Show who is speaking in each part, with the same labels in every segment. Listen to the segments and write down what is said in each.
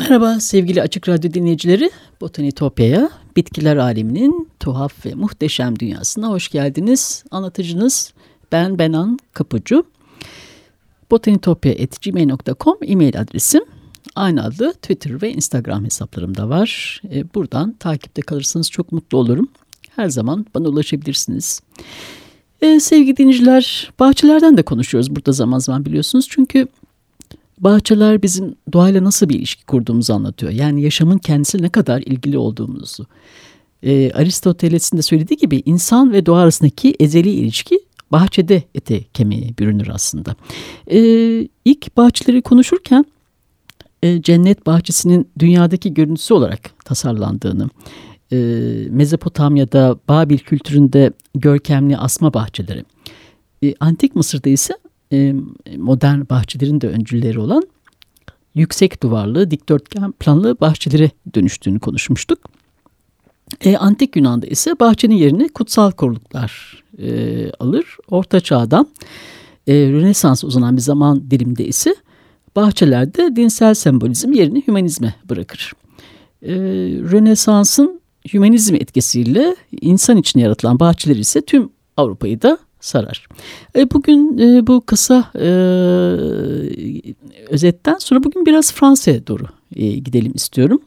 Speaker 1: Merhaba sevgili Açık Radyo dinleyicileri. Botanitopya'ya, bitkiler aleminin tuhaf ve muhteşem dünyasına hoş geldiniz. Anlatıcınız ben Benan Kapıcı. botanitopya.gmail.com e-mail adresim. Aynı adlı Twitter ve Instagram hesaplarım da var. E, buradan takipte kalırsanız çok mutlu olurum. Her zaman bana ulaşabilirsiniz. Ee, sevgili dinleyiciler, bahçelerden de konuşuyoruz burada zaman zaman biliyorsunuz. Çünkü bahçeler bizim doğayla nasıl bir ilişki kurduğumuzu anlatıyor. Yani yaşamın kendisi ne kadar ilgili olduğumuzu. E, Aristoteles'in de söylediği gibi insan ve doğa arasındaki ezeli ilişki bahçede ete kemiğe bürünür aslında. E, ilk bahçeleri konuşurken e, cennet bahçesinin dünyadaki görüntüsü olarak tasarlandığını, e, Mezopotamya'da Babil kültüründe görkemli asma bahçeleri, e, Antik Mısır'da ise modern bahçelerin de öncüleri olan yüksek duvarlı dikdörtgen planlı bahçelere dönüştüğünü konuşmuştuk. E, Antik Yunan'da ise bahçenin yerini kutsal koruluklar e, alır. Orta Çağ'dan e, Rönesans uzanan bir zaman diliminde ise bahçelerde dinsel sembolizm yerini hümanizme bırakır. E, Rönesans'ın hümanizm etkisiyle insan için yaratılan bahçeler ise tüm Avrupa'yı da sarar. E, bugün e, bu kısa e, özetten sonra bugün biraz Fransa'ya doğru e, gidelim istiyorum.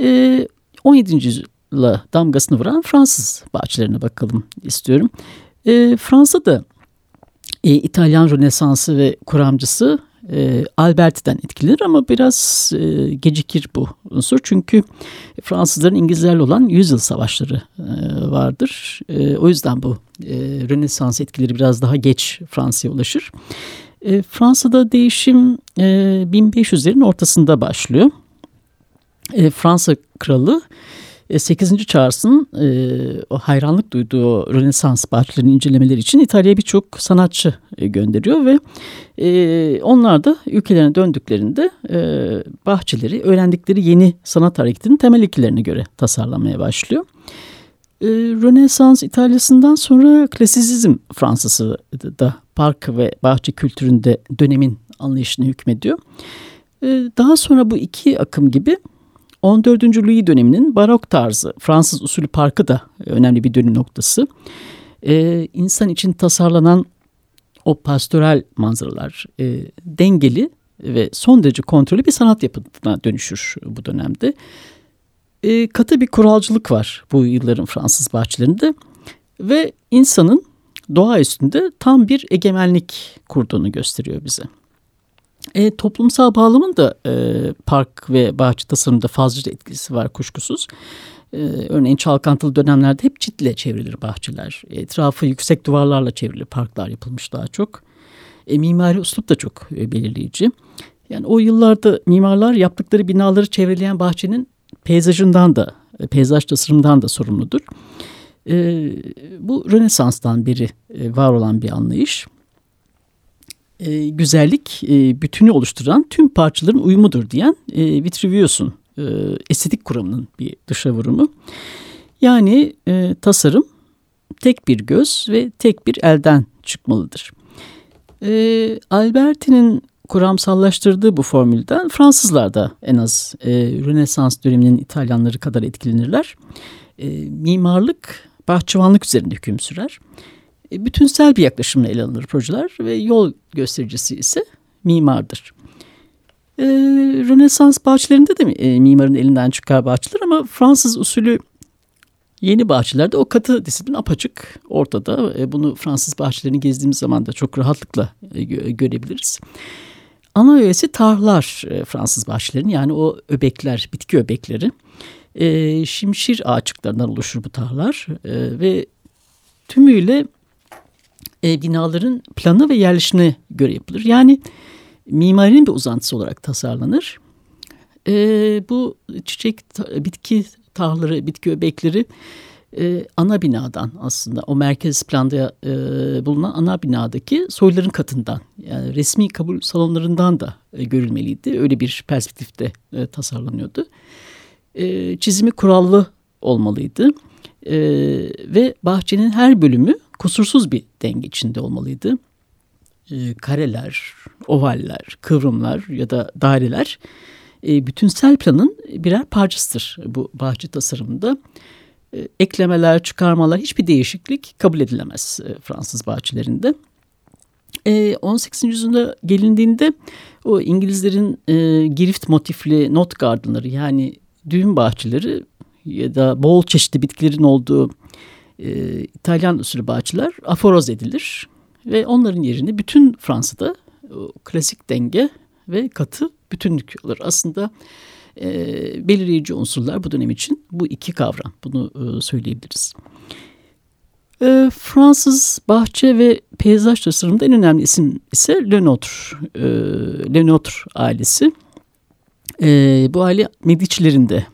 Speaker 1: E, 17. yüzyıla damgasını vuran Fransız bahçelerine bakalım istiyorum. E, Fransa'da e, İtalyan Rönesansı ve kuramcısı e, Alberti'den etkilenir ama biraz e, gecikir bu unsur. Çünkü Fransızların İngilizlerle olan yüzyıl savaşları e, vardır. E, o yüzden bu e, Rönesans etkileri biraz daha geç Fransa'ya ulaşır. E, Fransa'da değişim e, 1500'lerin ortasında başlıyor. E, Fransa kralı 8. E, Charles'ın e, o hayranlık duyduğu Rönesans bahçelerini incelemeleri için İtalya'ya birçok sanatçı e, gönderiyor ve e, onlar da ülkelerine döndüklerinde e, bahçeleri öğrendikleri yeni sanat hareketinin temel ilkelerine göre tasarlamaya başlıyor. E, Rönesans İtalya'sından sonra klasizizm Fransızı da park ve bahçe kültüründe dönemin anlayışını hükmediyor. E, daha sonra bu iki akım gibi 14. Louis döneminin barok tarzı Fransız usulü parkı da önemli bir dönüm noktası. Ee, insan için tasarlanan o pastoral manzaralar e, dengeli ve son derece kontrollü bir sanat yapıtına dönüşür bu dönemde. E, katı bir kuralcılık var bu yılların Fransız bahçelerinde ve insanın doğa üstünde tam bir egemenlik kurduğunu gösteriyor bize. E, toplumsal bağlamın da e, park ve bahçe tasarımında fazlaca etkisi var kuşkusuz. E, örneğin çalkantılı dönemlerde hep çitle çevrilir bahçeler. Etrafı yüksek duvarlarla çevrili parklar yapılmış daha çok. E, mimari uslup da çok e, belirleyici. Yani o yıllarda mimarlar yaptıkları binaları çevreleyen bahçenin peyzajından da, e, peyzaj tasarımından da sorumludur. E, bu Rönesans'tan beri e, var olan bir anlayış e, güzellik e, bütünü oluşturan tüm parçaların uyumudur diyen e, Vitruvius'un e, estetik kuramının bir dışa vurumu. Yani e, tasarım tek bir göz ve tek bir elden çıkmalıdır. E, Alberti'nin kuramsallaştırdığı bu formülden Fransızlar da en az e, Rönesans döneminin İtalyanları kadar etkilenirler. E, mimarlık bahçıvanlık üzerinde hüküm sürer. E, bütünsel bir yaklaşımla ele alınır projeler ve yol göstericisi ise mimardır. Ee, Rönesans bahçelerinde de e, mimarın elinden çıkar bahçeler ama Fransız usulü yeni bahçelerde o katı disiplin apaçık ortada. E, bunu Fransız bahçelerini gezdiğimiz zaman da çok rahatlıkla e, görebiliriz. ana öğesi tarhlar e, Fransız bahçelerinin yani o öbekler, bitki öbekleri. E, şimşir ağaçlıklarından oluşur bu tarhlar e, ve tümüyle e, binaların planı ve yerleşimine göre yapılır. Yani mimarinin bir uzantısı olarak tasarlanır. E, bu çiçek, bitki tarhları, bitki öbekleri e, ana binadan aslında o merkez planda e, bulunan ana binadaki soyların katından yani resmi kabul salonlarından da e, görülmeliydi. Öyle bir perspektifte e, tasarlanıyordu. E, çizimi kurallı olmalıydı e, ve bahçenin her bölümü kusursuz bir denge içinde olmalıydı. E, kareler, ovaller, kıvrımlar ya da daireler e, bütünsel planın birer parçasıdır bu bahçe tasarımında. E, eklemeler, çıkarmalar hiçbir değişiklik kabul edilemez e, Fransız bahçelerinde. 18. E, yüzyılda gelindiğinde o İngilizlerin girift motifli not gardenları yani düğün bahçeleri ya da bol çeşitli bitkilerin olduğu İtalyan usulü bahçeler aforoz edilir. Ve onların yerini bütün Fransa'da klasik denge ve katı bütünlük alır. Aslında e, belirleyici unsurlar bu dönem için bu iki kavram. Bunu e, söyleyebiliriz. E, Fransız bahçe ve peyzaj tasarımında en önemli isim ise Lenotre. E, Lenotre ailesi. E, bu aile Medici'lerin de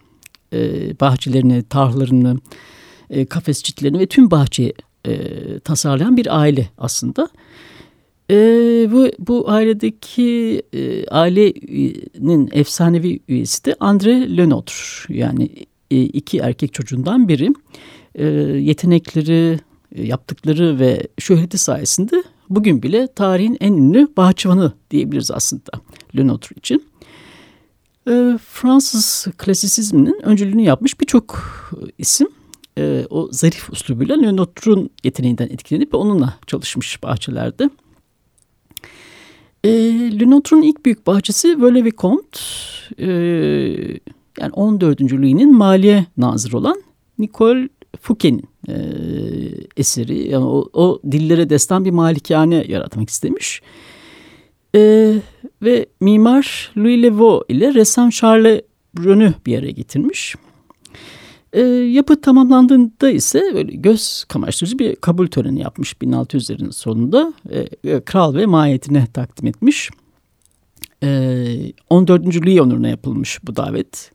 Speaker 1: e, bahçelerini, tarlalarını, e, kafes çitlerini ve tüm bahçeyi e, tasarlayan bir aile aslında. E, bu, bu ailedeki e, ailenin efsanevi üyesi de André Lenotre. Yani e, iki erkek çocuğundan biri. E, yetenekleri, e, yaptıkları ve şöhreti sayesinde bugün bile tarihin en ünlü bahçıvanı diyebiliriz aslında Lenotre için. E, Fransız klasisizminin öncülüğünü yapmış birçok isim e, o zarif uslubuyla Lenotre'un yeteneğinden etkilenip onunla çalışmış bahçelerde. E, Lenotre'un ilk büyük bahçesi Veuve Comte. E, yani 14. Louis'nin maliye nazırı olan Nicole Fouquet'in e, eseri. Yani o, o dillere destan bir malikane yaratmak istemiş. E, ve mimar Louis Levaux ile ressam Charles Brun'u bir araya getirmiş. E, yapı tamamlandığında ise böyle göz kamaştırıcı bir kabul töreni yapmış 1600'lerin sonunda. E, kral ve mahiyetine takdim etmiş. E, 14. Louis onuruna yapılmış bu davet.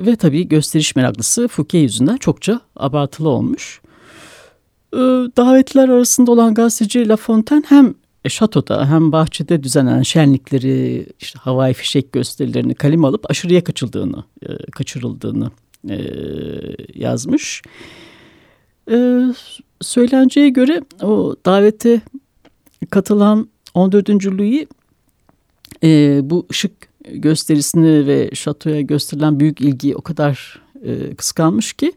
Speaker 1: Ve tabii gösteriş meraklısı Fouquet yüzünden çokça abartılı olmuş. E, davetler arasında olan gazeteci La Fontaine hem şatoda hem bahçede düzenlenen şenlikleri, işte havai fişek gösterilerini kalem alıp aşırıya kaçıldığını, e, kaçırıldığını e, yazmış. E, söylenceye göre o davete katılan 14. Louis e, bu ışık gösterisini ve şatoya gösterilen büyük ilgiyi o kadar e, kıskanmış ki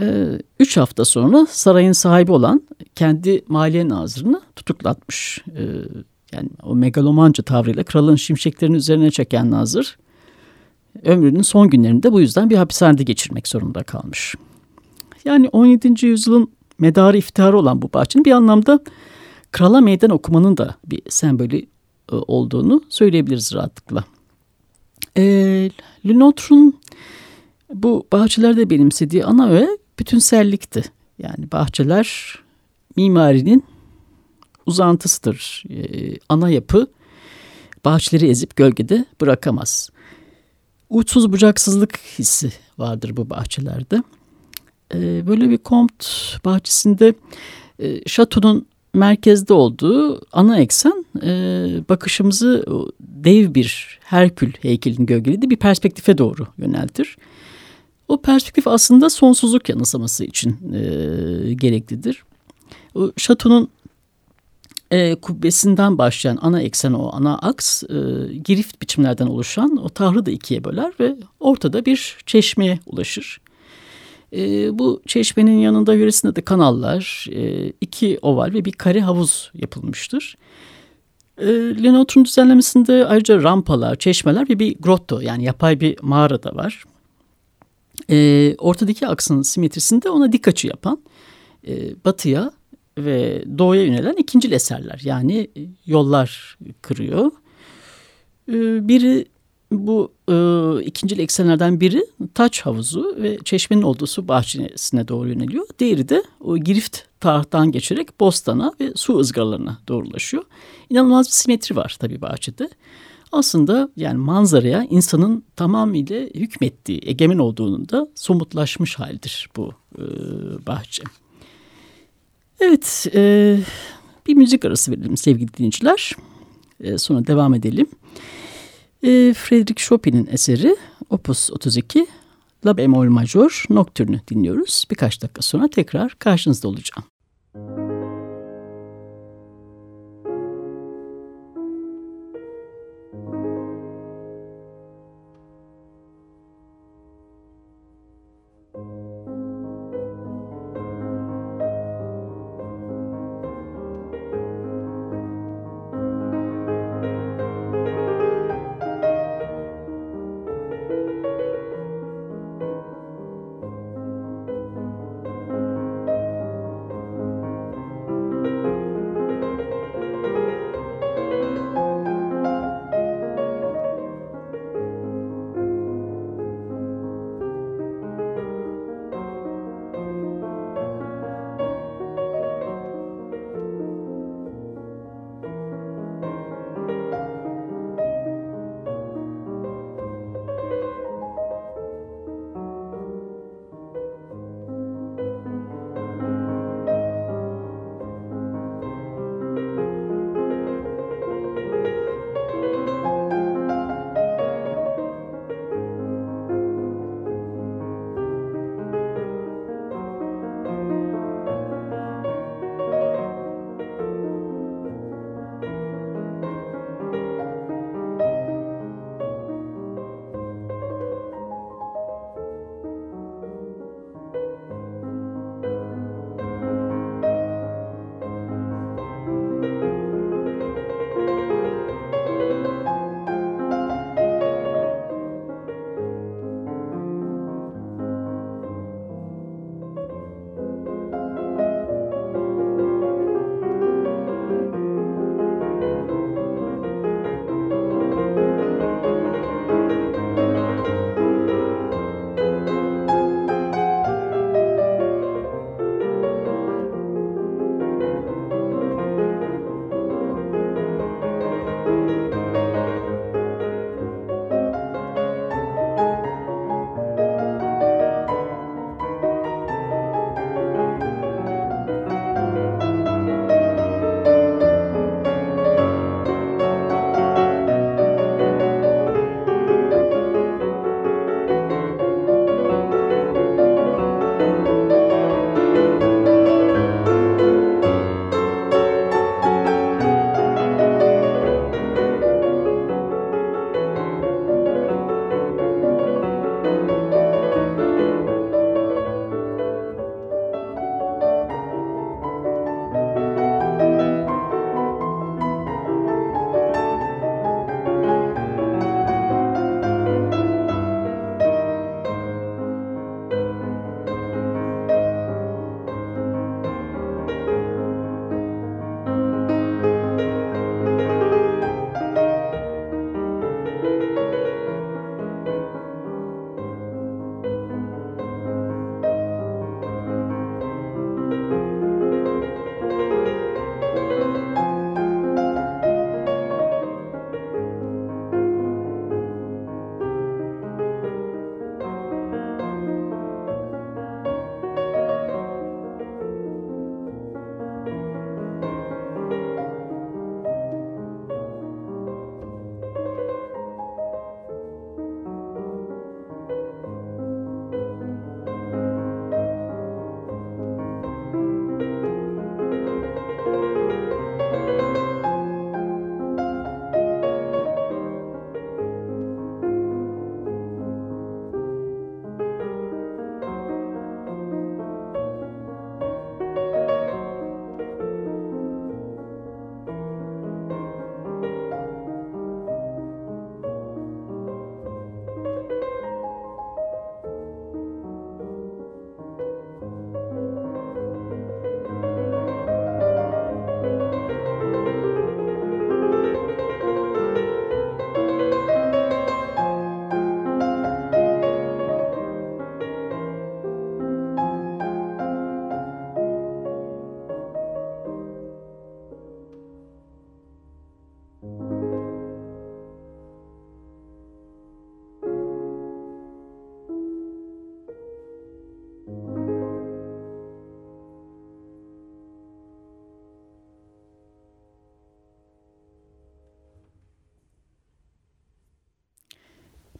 Speaker 1: e, üç hafta sonra sarayın sahibi olan kendi maliye nazırını tutuklatmış. E, yani o megalomanca tavrıyla kralın şimşeklerini üzerine çeken nazır ömrünün son günlerinde bu yüzden bir hapishanede geçirmek zorunda kalmış. Yani 17. yüzyılın medarı iftiharı olan bu bahçenin bir anlamda krala meydan okumanın da bir sembolü e, olduğunu söyleyebiliriz rahatlıkla. E, Lenotre'un bu bahçelerde benimsediği ana öğe bütünsellikti. Yani bahçeler mimarinin uzantısıdır. E, ana yapı bahçeleri ezip gölgede bırakamaz uçsuz bucaksızlık hissi vardır bu bahçelerde. E, böyle bir Comte bahçesinde e, şatonun merkezde olduğu ana eksen e, bakışımızı dev bir Herkül heykelin gölgelediği bir perspektife doğru yöneltir. O perspektif aslında sonsuzluk yanılsaması için e, gereklidir. O şatonun e, kubbesinden başlayan ana eksen o ana aks e, girift biçimlerden oluşan o tahrı da ikiye böler ve ortada bir çeşmeye ulaşır. E, bu çeşmenin yanında yöresinde de kanallar, e, iki oval ve bir kare havuz yapılmıştır. E, Lenotre'un düzenlemesinde ayrıca rampalar, çeşmeler ve bir grotto yani yapay bir mağara da var. E, ortadaki aksın simetrisinde ona dik açı yapan e, batıya ve doğuya yönelen ikinci eserler. Yani yollar kırıyor. E, biri bu e, ikinci eksenlerden biri taç havuzu ve çeşmenin olduğu su bahçesine doğru yöneliyor. Diğeri de o girift taraftan geçerek bostana ve su ızgaralarına doğrulaşıyor. İnanılmaz bir simetri var tabii bahçede. Aslında yani manzaraya insanın tamamıyla hükmettiği, egemen olduğunun da somutlaşmış haldir bu e, bahçe. Evet, e, bir müzik arası verelim sevgili dinleyiciler. E, sonra devam edelim. E, Frederick Chopin'in eseri Opus 32 La bemol major Nocturne'ü dinliyoruz. Birkaç dakika sonra tekrar karşınızda olacağım.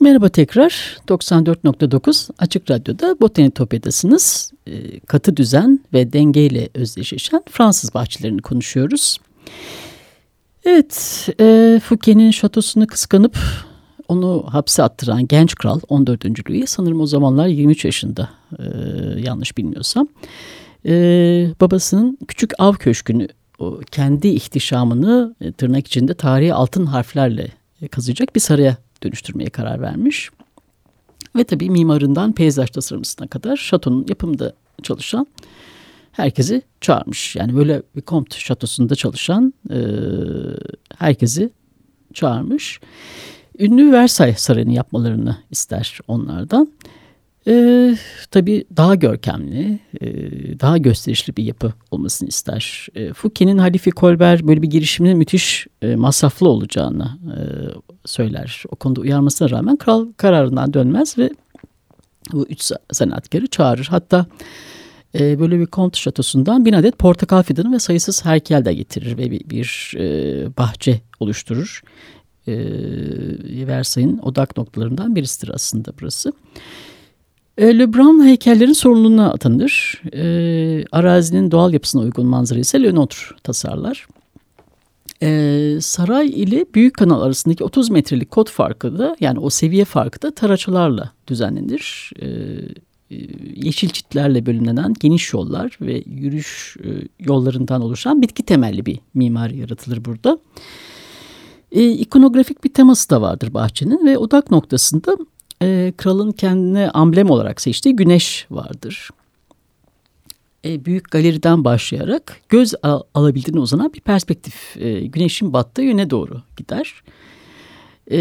Speaker 1: Merhaba tekrar 94.9 Açık Radyo'da Botanitopya'dasınız. E, katı düzen ve dengeyle özdeşleşen Fransız bahçelerini konuşuyoruz. Evet, e, Fouquet'in şatosunu kıskanıp onu hapse attıran genç kral 14. Louis sanırım o zamanlar 23 yaşında e, yanlış bilmiyorsam. E, babasının küçük av köşkünü o kendi ihtişamını e, tırnak içinde tarihi altın harflerle kazıyacak bir saraya dönüştürmeye karar vermiş. Ve tabii mimarından peyzaj tasarımcısına kadar şatonun yapımında çalışan herkesi çağırmış. Yani böyle Comte şatosunda çalışan e, herkesi çağırmış. Ünlü Versailles Sarayı'nı yapmalarını ister onlardan. Ee, tabii daha görkemli, e, daha gösterişli bir yapı olmasını ister. E, Fouquet'in Halife Colbert böyle bir girişimin müthiş e, masraflı olacağını e, söyler. O konuda uyarmasına rağmen kral kararından dönmez ve bu üç sanatkarı çağırır. Hatta e, böyle bir kont şatosundan bin adet portakal fidanı ve sayısız heykel de getirir ve bir, bir e, bahçe oluşturur. E, Versailles'in odak noktalarından birisidir aslında burası. E, Lebrun heykellerin sorumluluğuna atanır. E, arazinin doğal yapısına uygun manzara ise Lenotre tasarlar. E, saray ile Büyük Kanal arasındaki 30 metrelik kod farkı da yani o seviye farkı da taraçalarla düzenlenir. E, yeşil çitlerle bölümlenen geniş yollar ve yürüyüş e, yollarından oluşan bitki temelli bir mimari yaratılır burada. E, ikonografik bir teması da vardır bahçenin ve odak noktasında e, kralın kendine amblem olarak seçtiği güneş vardır. E, büyük galeriden başlayarak göz al alabildiğine uzanan bir perspektif. E, güneşin battığı yöne doğru gider. E,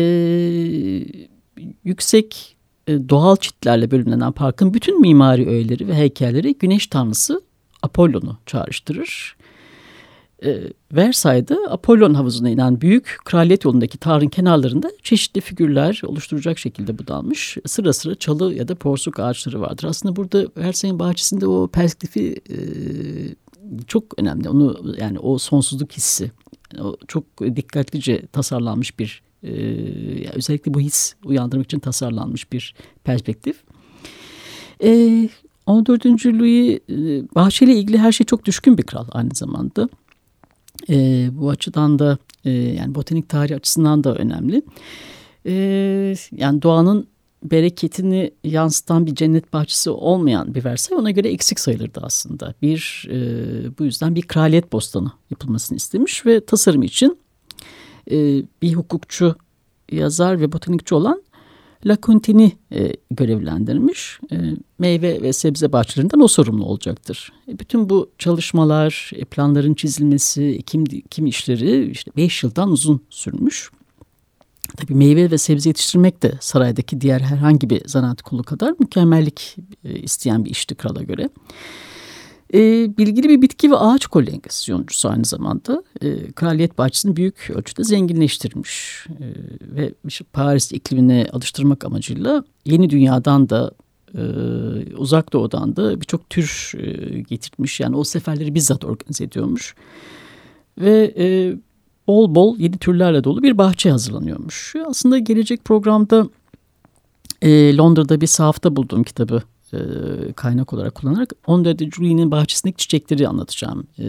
Speaker 1: yüksek e, doğal çitlerle bölümlenen parkın bütün mimari öğeleri ve heykelleri güneş tanrısı Apollon'u çağrıştırır e, Versailles'da Apollon havuzuna inen büyük kraliyet yolundaki tarın kenarlarında çeşitli figürler oluşturacak şekilde budanmış. Sıra sıra çalı ya da porsuk ağaçları vardır. Aslında burada Versailles'in bahçesinde o perspektifi e, çok önemli. Onu yani o sonsuzluk hissi o çok dikkatlice tasarlanmış bir e, özellikle bu his uyandırmak için tasarlanmış bir perspektif. E, 14. Louis e, bahçeyle ilgili her şey çok düşkün bir kral aynı zamanda. E, bu açıdan da e, yani botanik tarihi açısından da önemli. E, yani doğanın bereketini yansıtan bir cennet bahçesi olmayan bir Versailles ona göre eksik sayılırdı aslında. Bir e, bu yüzden bir kraliyet bostanı yapılmasını istemiş ve tasarım için e, bir hukukçu, yazar ve botanikçi olan Lacontin'i e, görevlendirmiş. E, meyve ve sebze bahçelerinden o sorumlu olacaktır. E, bütün bu çalışmalar, e, planların çizilmesi, kim, kim işleri işte beş yıldan uzun sürmüş. Tabii meyve ve sebze yetiştirmek de saraydaki diğer herhangi bir zanaat kolu kadar mükemmellik e, isteyen bir işti krala göre. E, bilgili bir bitki ve ağaç koleksiyoncusu aynı zamanda. E, kraliyet bahçesini büyük ölçüde zenginleştirmiş. E, ve işte Paris iklimine alıştırmak amacıyla yeni dünyadan da e, uzak doğudan da birçok tür e, getirtmiş. Yani o seferleri bizzat organize ediyormuş. Ve e, bol bol yeni türlerle dolu bir bahçe hazırlanıyormuş. Aslında gelecek programda e, Londra'da bir sahafta bulduğum kitabı e, kaynak olarak kullanarak 14. Louis'nin bahçesindeki çiçekleri anlatacağım. E,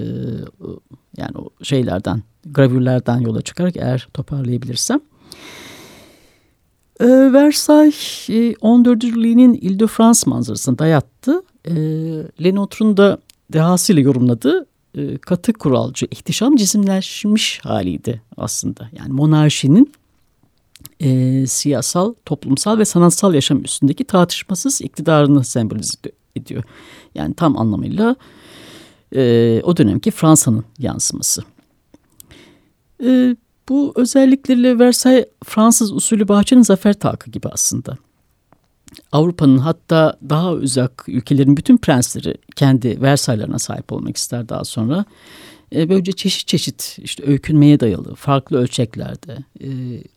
Speaker 1: yani o şeylerden, gravürlerden yola çıkarak eğer toparlayabilirsem. E, Versailles e, 14. Louis'nin Ile-de-France manzarasını dayattı. E, Lenotre'un da dehasıyla yorumladığı katı kuralcı, ihtişam cisimleşmiş haliydi aslında. Yani monarşinin e, siyasal, toplumsal ve sanatsal yaşam üstündeki tartışmasız iktidarını sembolize ediyor. Yani tam anlamıyla e, o dönemki Fransa'nın yansıması. E, bu özellikleriyle Versailles Fransız usulü bahçenin zafer takı gibi aslında. Avrupa'nın hatta daha uzak ülkelerin bütün prensleri kendi Versailles'larına sahip olmak ister daha sonra. E, böylece çeşit çeşit işte öykünmeye dayalı farklı ölçeklerde e,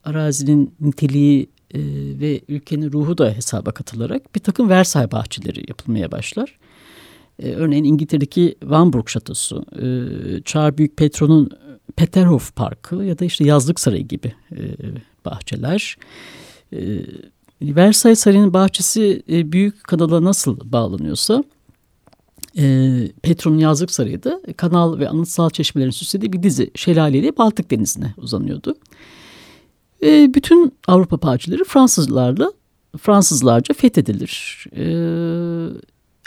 Speaker 1: arazinin niteliği e, ve ülkenin ruhu da hesaba katılarak bir takım Versailles bahçeleri yapılmaya başlar. E, örneğin İngiltere'deki Vanburg Şatosu, e, Çar Büyük Petro'nun Peterhof Parkı ya da işte Yazlık Sarayı gibi e, bahçeler. E, Versailles Sarayı'nın bahçesi e, büyük kanala nasıl bağlanıyorsa e, Petra'nın yazlık sarayı da kanal ve anıtsal çeşmelerin süslediği bir dizi şelaleyle Baltık Denizi'ne uzanıyordu. E, bütün Avrupa bahçeleri Fransızlarla Fransızlarca fethedilir. E,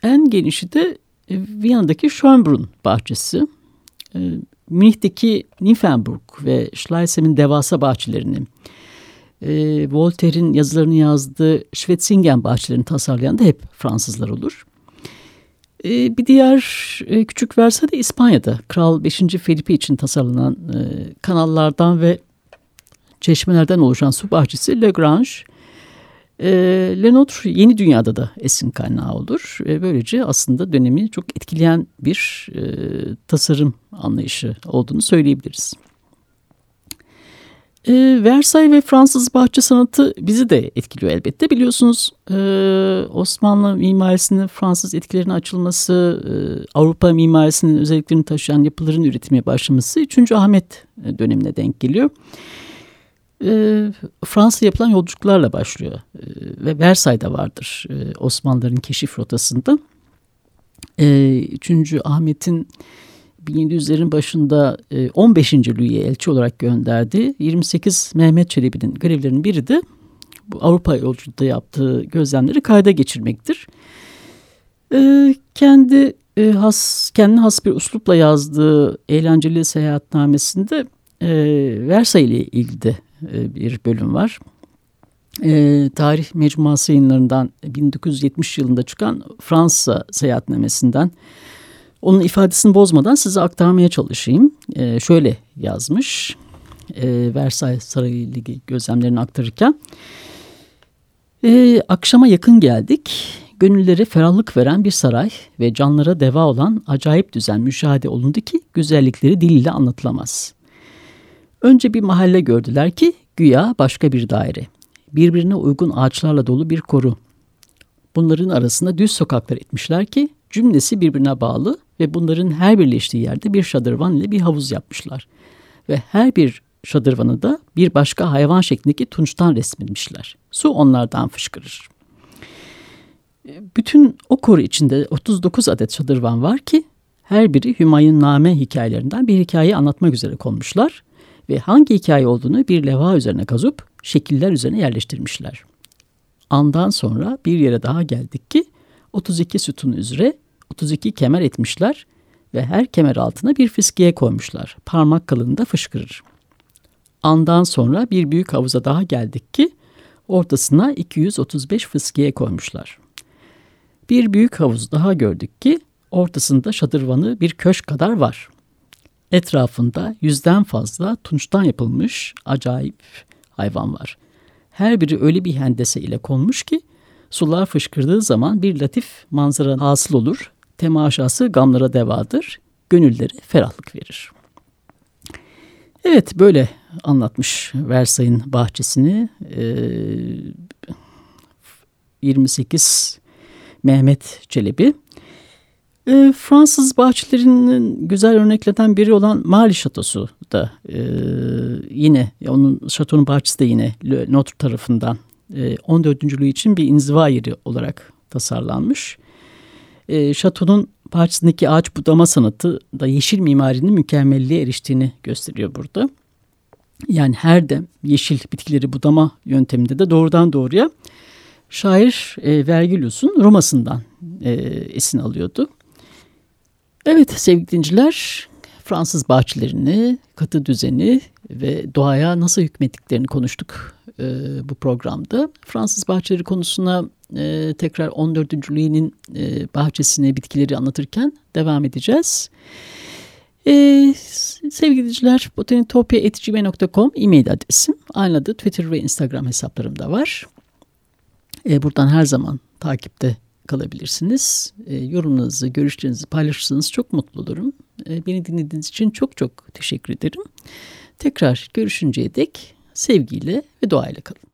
Speaker 1: en genişi de e, Viyana'daki Schönbrunn bahçesi. E, Münih'teki Nymphenburg ve Schleisem'in devasa bahçelerini, e, Voltaire'in yazılarını yazdığı Schwetzingen bahçelerini tasarlayan da hep Fransızlar olur. E, bir diğer e, küçük verse de İspanya'da Kral 5. Felipe için tasarlanan e, kanallardan ve çeşmelerden oluşan su bahçesi Le Grange. E, Le Notre yeni dünyada da esin kaynağı olur. E, böylece aslında dönemi çok etkileyen bir e, tasarım anlayışı olduğunu söyleyebiliriz. E, Versailles ve Fransız bahçe sanatı bizi de etkiliyor elbette. Biliyorsunuz e, Osmanlı mimarisinin Fransız etkilerine açılması, e, Avrupa mimarisinin özelliklerini taşıyan yapıların üretime başlaması 3. Ahmet dönemine denk geliyor. E, Fransa yapılan yolculuklarla başlıyor e, ve Versailles'da vardır e, Osmanlıların keşif rotasında. E, 3. Ahmet'in 1700'lerin başında 15. Louis'e elçi olarak gönderdi. 28 Mehmet Çelebi'nin görevlerinin biri de bu Avrupa yolculuğunda yaptığı gözlemleri kayda geçirmektir. Kendi has, kendine has bir uslupla yazdığı eğlenceli seyahatnamesinde Versailles ile ilgili bir bölüm var. tarih mecmuası yayınlarından 1970 yılında çıkan Fransa seyahatnamesinden onun ifadesini bozmadan size aktarmaya çalışayım. E, şöyle yazmış e, Versailles Sarayı ilgili gözlemlerini aktarırken. E, akşama yakın geldik. Gönüllere ferahlık veren bir saray ve canlara deva olan acayip düzen müşahede olundu ki güzellikleri dil ile anlatılamaz. Önce bir mahalle gördüler ki güya başka bir daire. Birbirine uygun ağaçlarla dolu bir koru. Bunların arasında düz sokaklar etmişler ki cümlesi birbirine bağlı ve bunların her birleştiği yerde bir şadırvan ile bir havuz yapmışlar. Ve her bir şadırvanı da bir başka hayvan şeklindeki tunçtan resmetmişler. Su onlardan fışkırır. Bütün o koru içinde 39 adet şadırvan var ki her biri Hümayun Name hikayelerinden bir hikaye anlatmak üzere konmuşlar ve hangi hikaye olduğunu bir leva üzerine kazıp şekiller üzerine yerleştirmişler. Andan sonra bir yere daha geldik ki 32 sütun üzere 32 kemer etmişler ve her kemer altına bir fiskiye koymuşlar. Parmak kalınlığında fışkırır. Andan sonra bir büyük havuza daha geldik ki ortasına 235 fıskiye koymuşlar. Bir büyük havuz daha gördük ki ortasında şadırvanı bir köşk kadar var. Etrafında yüzden fazla tunçtan yapılmış acayip hayvan var. Her biri öyle bir hendese ile konmuş ki sular fışkırdığı zaman bir latif manzara hasıl olur temaşası gamlara devadır, gönülleri ferahlık verir. Evet böyle anlatmış Versay'ın bahçesini. Ee, 28 Mehmet Çelebi. E, Fransız bahçelerinin güzel örneklerden biri olan Mali Şatosu da e, yine onun şatonun bahçesi de yine Notre tarafından e, 14. Louis için bir inziva yeri olarak tasarlanmış. E, şatonun parçasındaki ağaç budama sanatı da yeşil mimarinin mükemmelliğe eriştiğini gösteriyor burada. Yani her de yeşil bitkileri budama yönteminde de doğrudan doğruya şair e, Vergilius'un Roma'sından e, esin alıyordu. Evet sevgili dinciler Fransız bahçelerini, katı düzeni ve doğaya nasıl hükmettiklerini konuştuk e, bu programda. Fransız bahçeleri konusuna e, tekrar 14. Louis'nin e, bahçesine bitkileri anlatırken devam edeceğiz. E, sevgili dinleyiciler botanitopya.gmail.com e-mail adresim. Aynı adı Twitter ve Instagram hesaplarım da var. E, buradan her zaman takipte kalabilirsiniz. E, yorumlarınızı, görüşlerinizi paylaşırsanız çok mutlu olurum. E, beni dinlediğiniz için çok çok teşekkür ederim. Tekrar görüşünceye dek sevgiyle ve doğayla kalın.